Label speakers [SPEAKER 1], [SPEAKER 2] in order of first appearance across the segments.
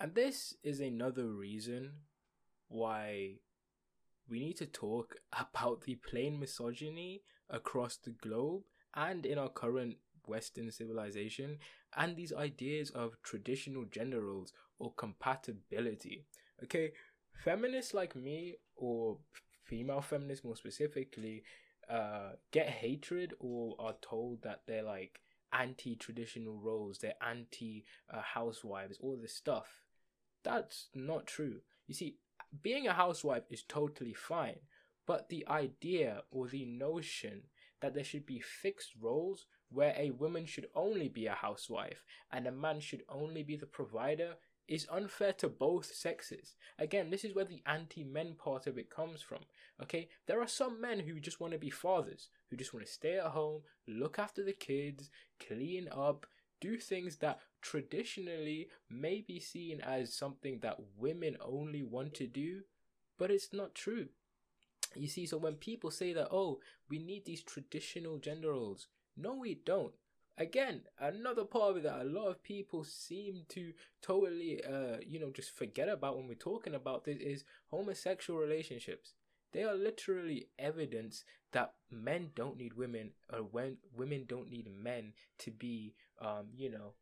[SPEAKER 1] And this is another reason why we need to talk about the plain misogyny across the globe and in our current Western civilization and these ideas of traditional gender roles or compatibility. Okay, feminists like me, or female feminists more specifically, uh, get hatred or are told that they're like anti traditional roles, they're anti uh, housewives, all this stuff. That's not true. You see, being a housewife is totally fine, but the idea or the notion that there should be fixed roles where a woman should only be a housewife and a man should only be the provider is unfair to both sexes. Again, this is where the anti men part of it comes from. Okay, there are some men who just want to be fathers, who just want to stay at home, look after the kids, clean up, do things that traditionally may be seen as something that women only want to do, but it's not true. You see, so when people say that, oh, we need these traditional gender roles, no, we don't. Again, another part of it that a lot of people seem to totally, uh, you know, just forget about when we're talking about this is homosexual relationships. They are literally evidence that men don't need women, or when women don't need men to be, um, you know,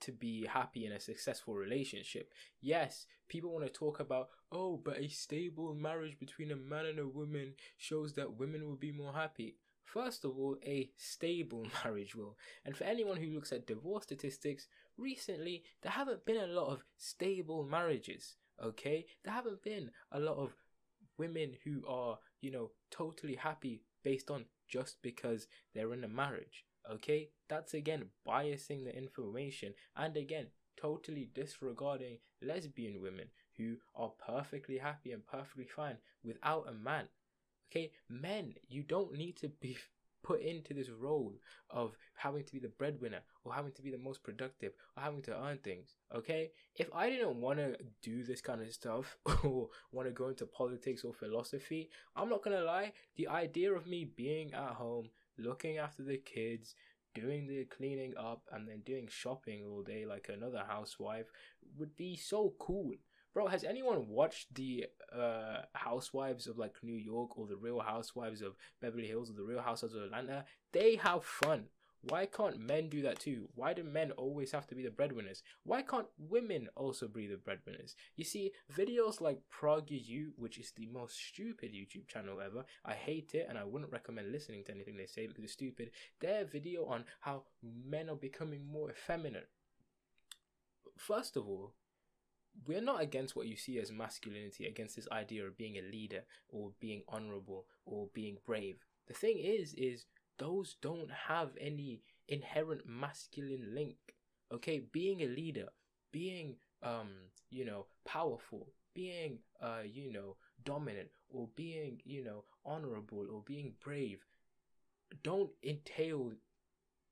[SPEAKER 1] to be happy in a successful relationship. Yes, people want to talk about, oh, but a stable marriage between a man and a woman shows that women will be more happy. First of all, a stable marriage will. And for anyone who looks at divorce statistics, recently there haven't been a lot of stable marriages, okay? There haven't been a lot of women who are, you know, totally happy based on just because they're in a marriage. Okay, that's again biasing the information and again totally disregarding lesbian women who are perfectly happy and perfectly fine without a man. Okay, men, you don't need to be put into this role of having to be the breadwinner or having to be the most productive or having to earn things. Okay, if I didn't want to do this kind of stuff or want to go into politics or philosophy, I'm not gonna lie. The idea of me being at home, looking after the kids, doing the cleaning up, and then doing shopping all day like another housewife would be so cool. Bro, has anyone watched the uh, Housewives of like New York or the Real Housewives of Beverly Hills or the Real Housewives of Atlanta? They have fun. Why can't men do that too? Why do men always have to be the breadwinners? Why can't women also be the breadwinners? You see, videos like PragerU, which is the most stupid YouTube channel ever, I hate it and I wouldn't recommend listening to anything they say because it's stupid. Their video on how men are becoming more effeminate. First of all, we're not against what you see as masculinity, against this idea of being a leader or being honorable or being brave. The thing is, is those don't have any inherent masculine link. Okay, being a leader, being um, you know, powerful, being uh, you know, dominant, or being, you know, honorable or being brave don't entail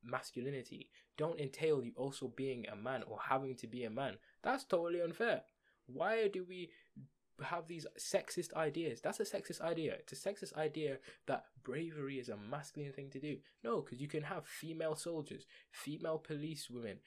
[SPEAKER 1] masculinity. Don't entail you also being a man or having to be a man. That's totally unfair. Why do we have these sexist ideas? That's a sexist idea. It's a sexist idea that bravery is a masculine thing to do. No, because you can have female soldiers, female police women,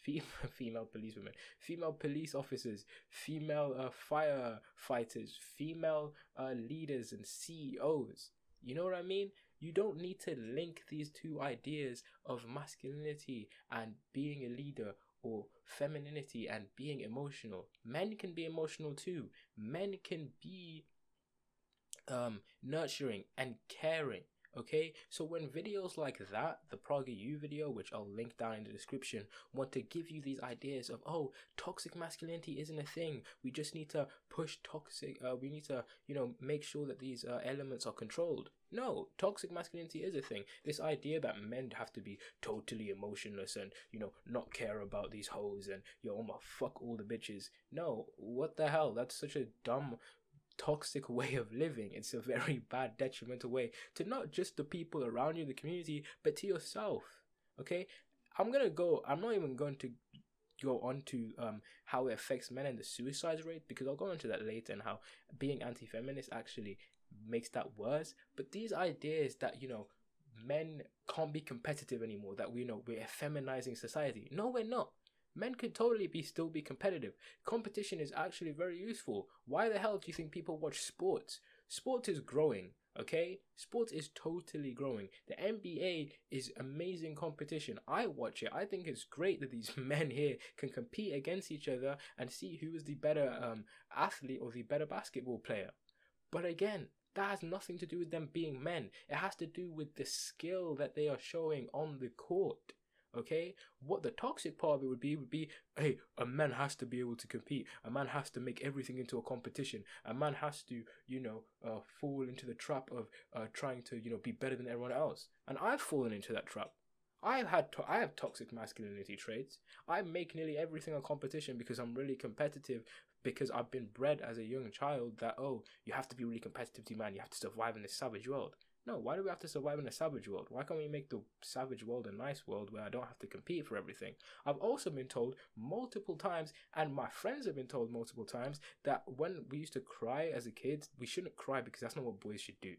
[SPEAKER 1] female, female police women, female police officers, female uh, firefighters, female uh, leaders and CEOs. You know what I mean? You don't need to link these two ideas of masculinity and being a leader or femininity and being emotional. Men can be emotional too. Men can be um, nurturing and caring. Okay, so when videos like that, the PragerU video, which I'll link down in the description, want to give you these ideas of, oh, toxic masculinity isn't a thing. We just need to push toxic, uh, we need to, you know, make sure that these uh, elements are controlled. No, toxic masculinity is a thing. This idea that men have to be totally emotionless and, you know, not care about these hoes and, yo, I'ma fuck all the bitches. No, what the hell? That's such a dumb toxic way of living. It's a very bad, detrimental way to not just the people around you, the community, but to yourself. Okay, I'm gonna go. I'm not even going to go on to um how it affects men and the suicide rate because I'll go into that later and how being anti-feminist actually makes that worse. But these ideas that you know men can't be competitive anymore, that we you know we're feminizing society. No, we're not. Men could totally be still be competitive. Competition is actually very useful. Why the hell do you think people watch sports? Sports is growing, okay? Sports is totally growing. The NBA is amazing competition. I watch it. I think it's great that these men here can compete against each other and see who is the better um, athlete or the better basketball player. But again, that has nothing to do with them being men. It has to do with the skill that they are showing on the court. Okay, what the toxic part of it would be would be, hey, a man has to be able to compete. A man has to make everything into a competition. A man has to, you know, uh, fall into the trap of uh, trying to, you know, be better than everyone else. And I've fallen into that trap. I've had to- I have toxic masculinity traits. I make nearly everything a competition because I'm really competitive because I've been bred as a young child that oh you have to be really competitive to man you have to survive in this savage world. No, why do we have to survive in a savage world? Why can't we make the savage world a nice world where I don't have to compete for everything? I've also been told multiple times, and my friends have been told multiple times, that when we used to cry as a kid, we shouldn't cry because that's not what boys should do.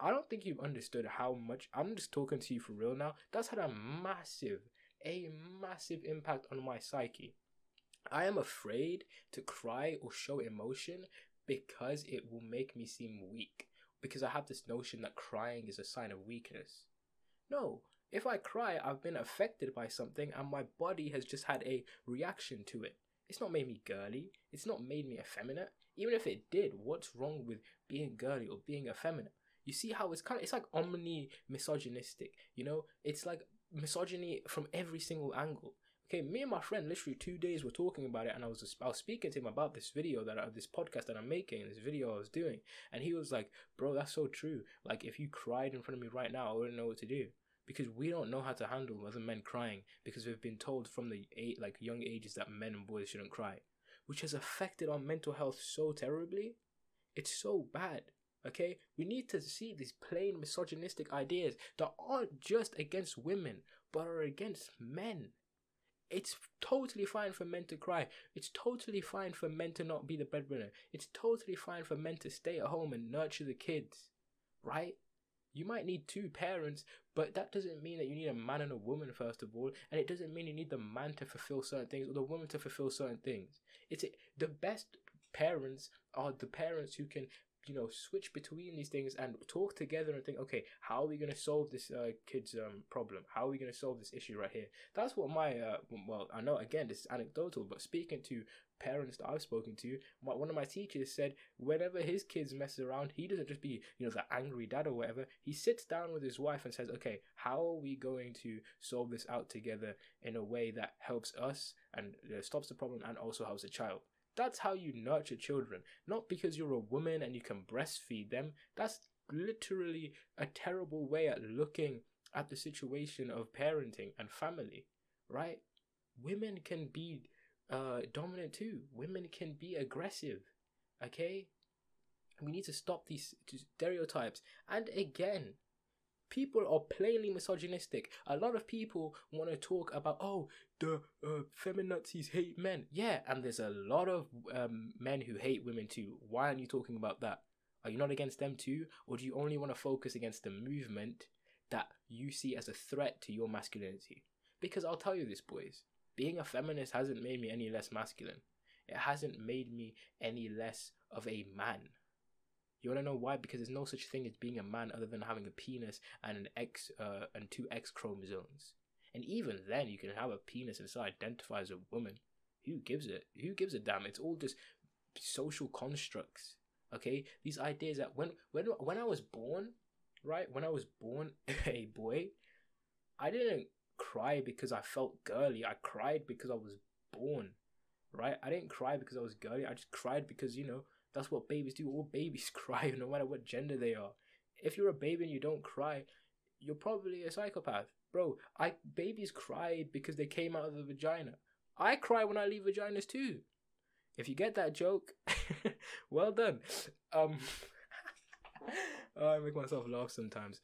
[SPEAKER 1] I don't think you've understood how much. I'm just talking to you for real now. That's had a massive, a massive impact on my psyche. I am afraid to cry or show emotion because it will make me seem weak. Because I have this notion that crying is a sign of weakness. No, if I cry, I've been affected by something and my body has just had a reaction to it. It's not made me girly, it's not made me effeminate. Even if it did, what's wrong with being girly or being effeminate? You see how it's kind of it's like omni misogynistic, you know? It's like misogyny from every single angle. Okay, me and my friend literally two days were talking about it, and I was I was speaking to him about this video that I, this podcast that I'm making, this video I was doing, and he was like, "Bro, that's so true. Like, if you cried in front of me right now, I wouldn't know what to do." Because we don't know how to handle other men crying because we've been told from the eight like young ages that men and boys shouldn't cry, which has affected our mental health so terribly. It's so bad. Okay, we need to see these plain misogynistic ideas that aren't just against women but are against men. It's totally fine for men to cry. It's totally fine for men to not be the breadwinner. It's totally fine for men to stay at home and nurture the kids, right? You might need two parents, but that doesn't mean that you need a man and a woman, first of all. And it doesn't mean you need the man to fulfill certain things or the woman to fulfill certain things. It's the best parents are the parents who can you know switch between these things and talk together and think okay how are we going to solve this uh, kid's um, problem? How are we going to solve this issue right here? That's what my uh, well i know again this is anecdotal but speaking to parents that i've spoken to my, one of my teachers said whenever his kids mess around he doesn't just be you know the angry dad or whatever. He sits down with his wife and says okay how are we going to solve this out together in a way that helps us and uh, stops the problem and also helps the child that's how you nurture children. Not because you're a woman and you can breastfeed them. That's literally a terrible way at looking at the situation of parenting and family, right? Women can be uh, dominant too. Women can be aggressive, okay? We need to stop these stereotypes. And again, people are plainly misogynistic. A lot of people want to talk about, oh, the uh, feminazis hate men. Yeah, and there's a lot of um, men who hate women too. Why aren't you talking about that? Are you not against them too? Or do you only want to focus against the movement that you see as a threat to your masculinity? Because I'll tell you this, boys. Being a feminist hasn't made me any less masculine. It hasn't made me any less of a man. You want to know why? Because there's no such thing as being a man other than having a penis and an X uh, and two X chromosomes. And even then, you can have a penis and still identify as a woman. Who gives it? Who gives a damn? It's all just social constructs. Okay, these ideas that when when when I was born, right? When I was born a boy, I didn't cry because I felt girly. I cried because I was born, right? I didn't cry because I was girly. I just cried because you know that's what babies do. All babies cry, no matter what gender they are. If you're a baby and you don't cry, you're probably a psychopath. Bro, I babies cry because they came out of the vagina. I cry when I leave vaginas too. If you get that joke, well done. Um I make myself laugh sometimes.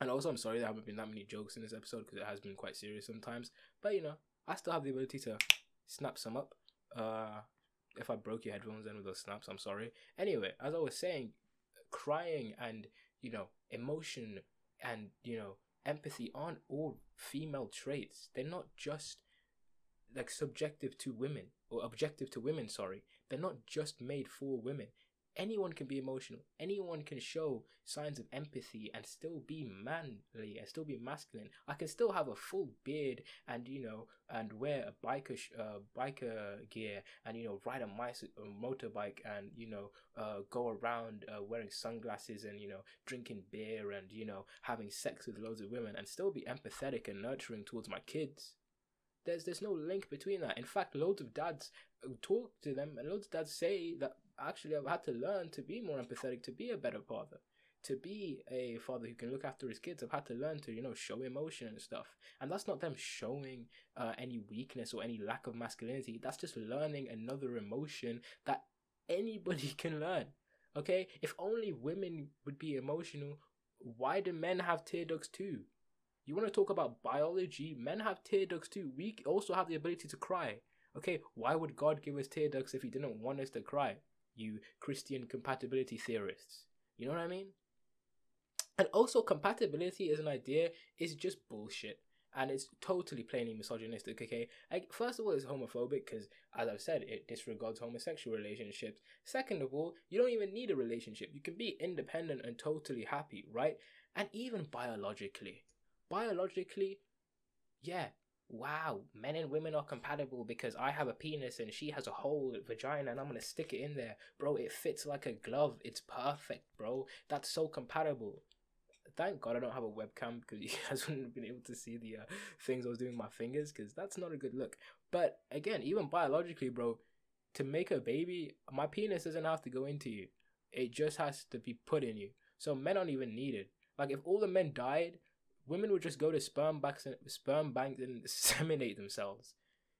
[SPEAKER 1] And also, I'm sorry there haven't been that many jokes in this episode because it has been quite serious sometimes. But you know, I still have the ability to snap some up. Uh, if I broke your headphones then with those snaps, I'm sorry. Anyway, as I was saying, crying and you know emotion and you know empathy aren't all female traits. They're not just like subjective to women or objective to women. Sorry, they're not just made for women. Anyone can be emotional. Anyone can show signs of empathy and still be manly and still be masculine. I can still have a full beard and you know and wear a biker sh- uh, biker gear and you know ride a, mice- a motorbike and you know uh, go around uh, wearing sunglasses and you know drinking beer and you know having sex with loads of women and still be empathetic and nurturing towards my kids. There's there's no link between that. In fact, loads of dads uh, talk to them and loads of dads say that actually I've had to learn to be more empathetic, to be a better father, to be a father who can look after his kids. I've had to learn to, you know, show emotion and stuff. And that's not them showing uh, any weakness or any lack of masculinity. That's just learning another emotion that anybody can learn. Okay? If only women would be emotional, why do men have tear ducts too? You want to talk about biology? Men have tear ducts too. We also have the ability to cry. Okay, why would God give us tear ducts if He didn't want us to cry? You Christian compatibility theorists. You know what I mean? And also, compatibility as an idea is just bullshit. And it's totally plainly misogynistic, okay? Like, first of all, it's homophobic because, as I've said, it disregards homosexual relationships. Second of all, you don't even need a relationship. You can be independent and totally happy, right? And even biologically. Biologically, yeah, wow, men and women are compatible because I have a penis and she has a whole vagina and I'm gonna stick it in there. Bro, it fits like a glove. It's perfect, bro. That's so compatible. Thank God I don't have a webcam because you guys wouldn't have been able to see the uh, things I was doing with my fingers because that's not a good look. But again, even biologically, bro, to make a baby, my penis doesn't have to go into you. It just has to be put in you. So men aren't even needed. Like if all the men died, women would just go to sperm banks and sperm banks and inseminate themselves.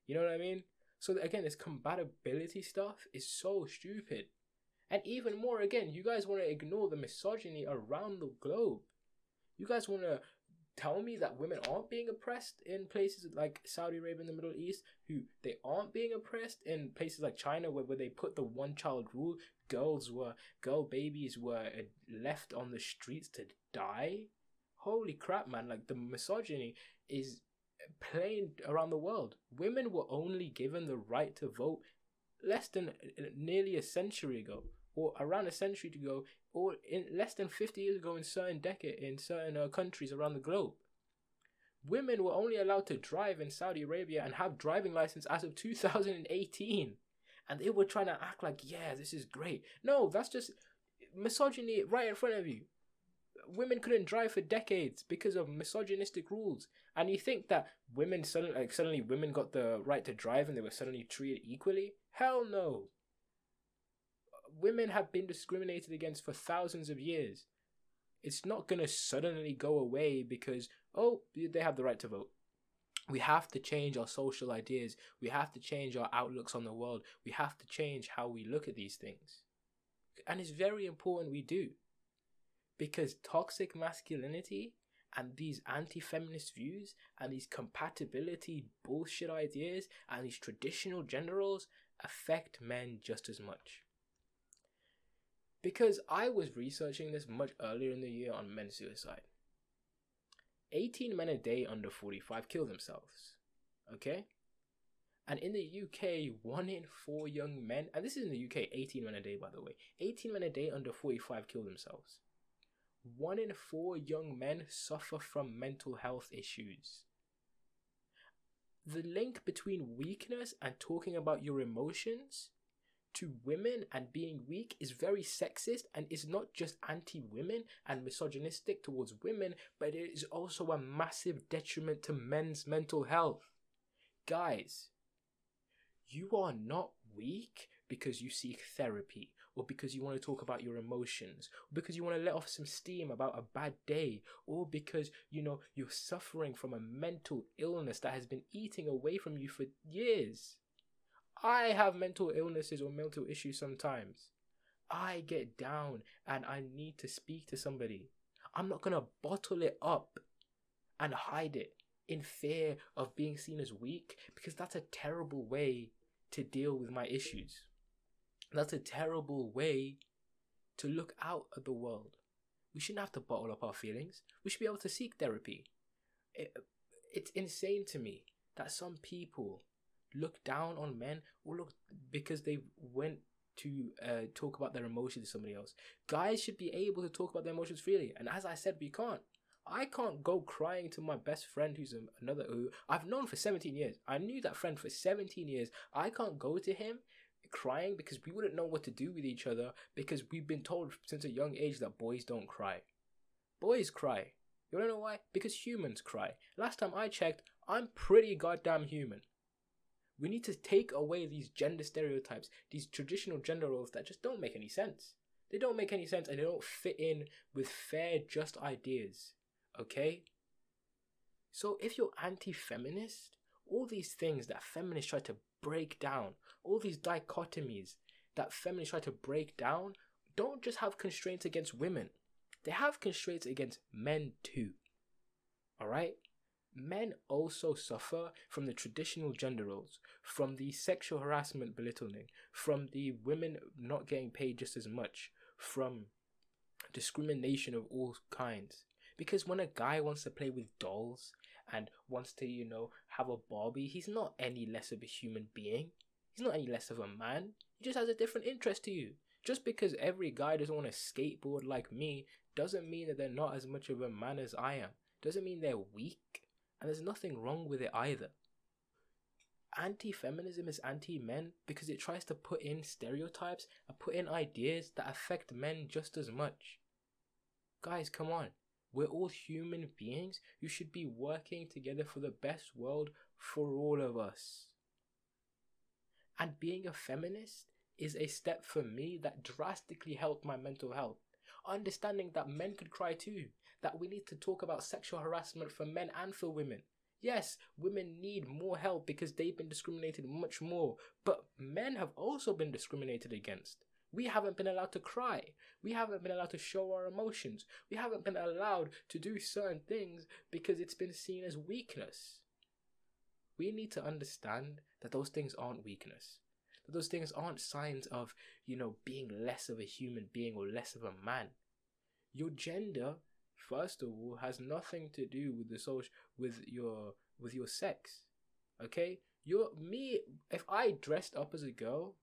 [SPEAKER 1] You know what I mean? So again, this compatibility stuff is so stupid. And even more, again, you guys want to ignore the misogyny around the globe. You guys want to tell me that women aren't being oppressed in places like Saudi Arabia and the Middle East, who they aren't being oppressed in places like China where, where they put the one child rule. Girls were, girl babies were uh, left on the streets to die holy crap, man! Like the misogyny is plain around the world. Women were only given the right to vote less than uh, nearly a century ago, or around a century ago, or in less than fifty years ago in certain decade in certain uh, countries around the globe. Women were only allowed to drive in Saudi Arabia and have driving license as of 2018. And they were trying to act like, yeah, this is great. No, that's just misogyny right in front of you women couldn't drive for decades because of misogynistic rules. And you think that women suddenly, like suddenly, women got the right to drive and they were suddenly treated equally? Hell no. Women have been discriminated against for thousands of years. It's not gonna suddenly go away because oh, they have the right to vote. We have to change our social ideas. We have to change our outlooks on the world. We have to change how we look at these things. And it's very important we do because toxic masculinity and these anti-feminist views and these compatibility bullshit ideas and these traditional gender affect men just as much. Because I was researching this much earlier in the year on men's suicide. 18 men a day under 45 kill themselves. Okay? And in the UK, one in four young men, and this is in the UK, 18 men a day, by the way, 18 men a day under 45 kill themselves one in four young men suffer from mental health issues. The link between weakness and talking about your emotions to women and being weak is very sexist and is not just anti women and misogynistic towards women, but it is also a massive detriment to men's mental health. Guys, you are not weak because you seek therapy or because you want to talk about your emotions, or because you want to let off some steam about a bad day, or because you know you're suffering from a mental illness that has been eating away from you for years. I have mental illnesses or mental issues sometimes. I get down and I need to speak to somebody. I'm not gonna bottle it up and hide it in fear of being seen as weak because that's a terrible way to deal with my issues. That's a terrible way to look out at the world. We shouldn't have to bottle up our feelings. We should be able to seek therapy. It, it's insane to me that some people look down on men or look because they went to uh, talk about their emotions to somebody else. Guys should be able to talk about their emotions freely, and as I said, we can't. I can't go crying to my best friend who's another who I've known for 17 years. I knew that friend for 17 years. I can't go to him crying because we wouldn't know what to do with each other because we've been told since a young age that boys don't cry. Boys cry. You wanna know why? Because humans cry. Last time I checked, I'm pretty goddamn human. We need to take away these gender stereotypes, these traditional gender roles that just don't make any sense. They don't make any sense and they don't fit in with fair, just ideas. Okay? So if you're anti feminist, all these things that feminists try to break down, all these dichotomies that feminists try to break down, don't just have constraints against women, they have constraints against men too. Alright? Men also suffer from the traditional gender roles, from the sexual harassment belittling, from the women not getting paid just as much, from discrimination of all kinds. Because when a guy wants to play with dolls and wants to, you know, have a Barbie, he's not any less of a human being. He's not any less of a man. He just has a different interest to you. Just because every guy doesn't want to skateboard like me doesn't mean that they're not as much of a man as I am. Doesn't mean they're weak. And there's nothing wrong with it either. Anti feminism is anti men because it tries to put in stereotypes and put in ideas that affect men just as much. Guys, come on. We're all human beings who should be working together for the best world for all of us. And being a feminist is a step for me that drastically helped my mental health. Understanding that men could cry too, that we need to talk about sexual harassment for men and for women. Yes, women need more help because they've been discriminated much more, but men have also been discriminated against. We haven't been allowed to cry. We haven't been allowed to show our emotions. We haven't been allowed to do certain things because it's been seen as weakness. We need to understand that those things aren't weakness. That those things aren't signs of, you know, being less of a human being or less of a man. Your gender, first of all, has nothing to do with the social with your with your sex. Okay? You're me if I dressed up as a girl,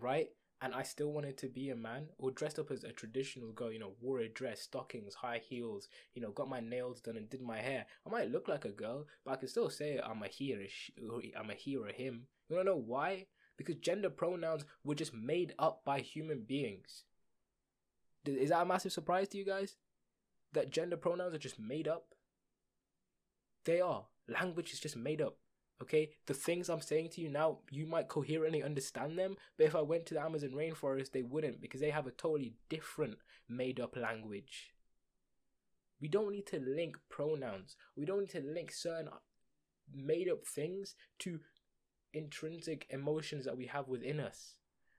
[SPEAKER 1] right? And I still wanted to be a man or dressed up as a traditional girl, you know, wore a dress, stockings, high heels, you know, got my nails done and did my hair. I might look like a girl, but I can still say I'm a he or a, I'm a he or a him. You wanna know why? Because gender pronouns were just made up by human beings. Is that a massive surprise to you guys? That gender pronouns are just made up? They are. Language is just made up. Okay, the things I'm saying to you now, you might coherently understand them, but if I went to the Amazon rainforest, they wouldn't because they have a totally different made up language. We don't need to link pronouns, we don't need to link certain made up things to intrinsic emotions that we have within us.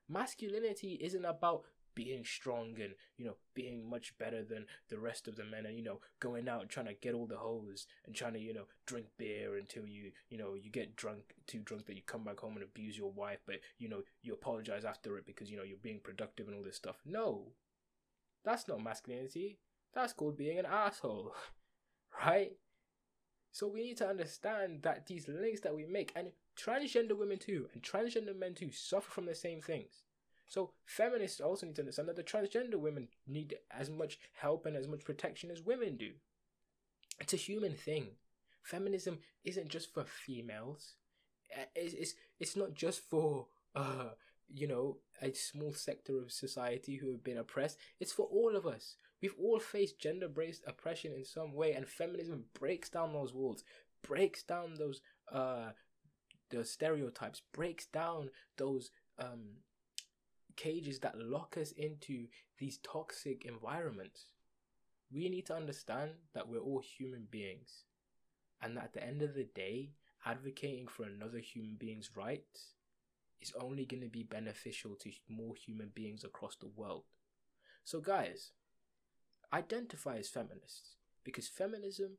[SPEAKER 1] Masculinity isn't about being strong and you know being much better than the rest of the men and you know going out and trying to get all the hoes and trying to you know drink beer until you you know you get drunk too drunk that you come back home and abuse your wife but you know you apologize after it because you know you're being productive and all this stuff. No. That's not masculinity. That's called being an asshole. Right? So we need to understand that these links that we make and transgender women too and transgender men too suffer from the same things so feminists also need to understand that the transgender women need as much help and as much protection as women do. It's a human thing. Feminism isn't just for females. It's it's, it's not just for uh you know a small sector of society who have been oppressed. It's for all of us. We've all faced gender-based oppression in some way, and feminism breaks down those walls, breaks down those uh those stereotypes, breaks down those um cages that lock us into these toxic environments. We need to understand that we're all human beings and that at the end of the day, advocating for another human being's rights is only going to be beneficial to more human beings across the world. So, guys, identify as feminists because feminism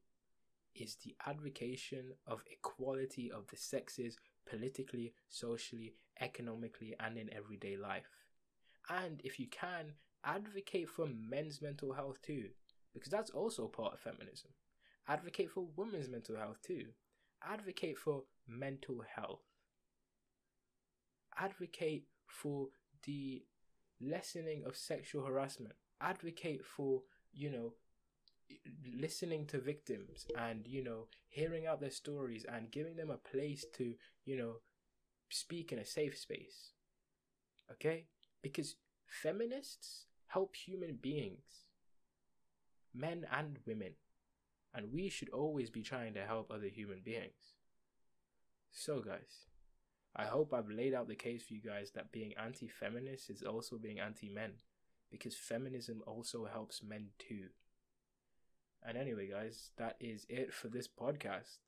[SPEAKER 1] is the advocacy of equality of the sexes politically, socially, economically, and in everyday life. And if you can, advocate for men's mental health too, because that's also part of feminism. Advocate for women's mental health too. Advocate for mental health. advocate for the lessening of sexual harassment, advocate for, you know, listening to victims and, you know, hearing out their stories and giving them a place to, you know, speak in a safe space. Okay? Because feminists help human beings, men and women, and we should always be trying to help other human beings. So, guys, I hope I've laid out the case for you guys that being anti feminist is also being anti men, because feminism also helps men too. And anyway, guys, that is it for this podcast.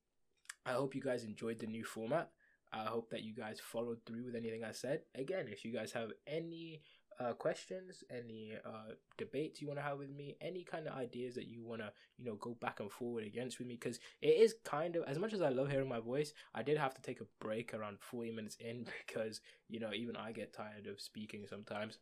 [SPEAKER 1] I hope you guys enjoyed the new format. I hope that you guys followed through with anything I said. Again, if you guys have any uh, questions, any uh, debates you want to have with me, any kind of ideas that you want to, you know, go back and forward against with me, because it is kind of, as much as I love hearing my voice, I did have to take a break around 40 minutes in because, you know, even I get tired of speaking sometimes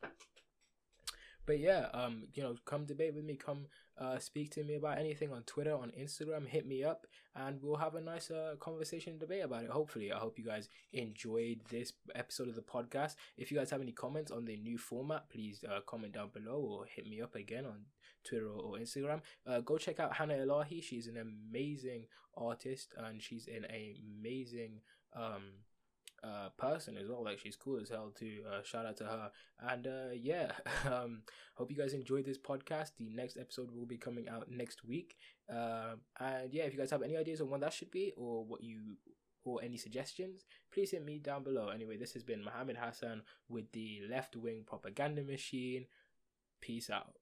[SPEAKER 1] but yeah, um, you know, come debate with me, come uh, speak to me about anything on Twitter, on Instagram, hit me up, and we'll have a nice uh, conversation debate about it. Hopefully, I hope you guys enjoyed this episode of the podcast. If you guys have any comments on the new format, please uh, comment down below or hit me up again on Twitter or, Instagram. Uh, go check out Hannah Elahi. She's an amazing artist and she's an amazing um uh, person as well. Like she's cool as hell too. Uh, shout out to her. And uh, yeah, um, hope you guys enjoyed this podcast. The next episode will be coming out next week. Uh, and yeah, if you guys have any ideas on what that should be or what you or any suggestions, please hit me down below. Anyway, this has been Mohammed Hassan with the left wing propaganda machine. Peace out.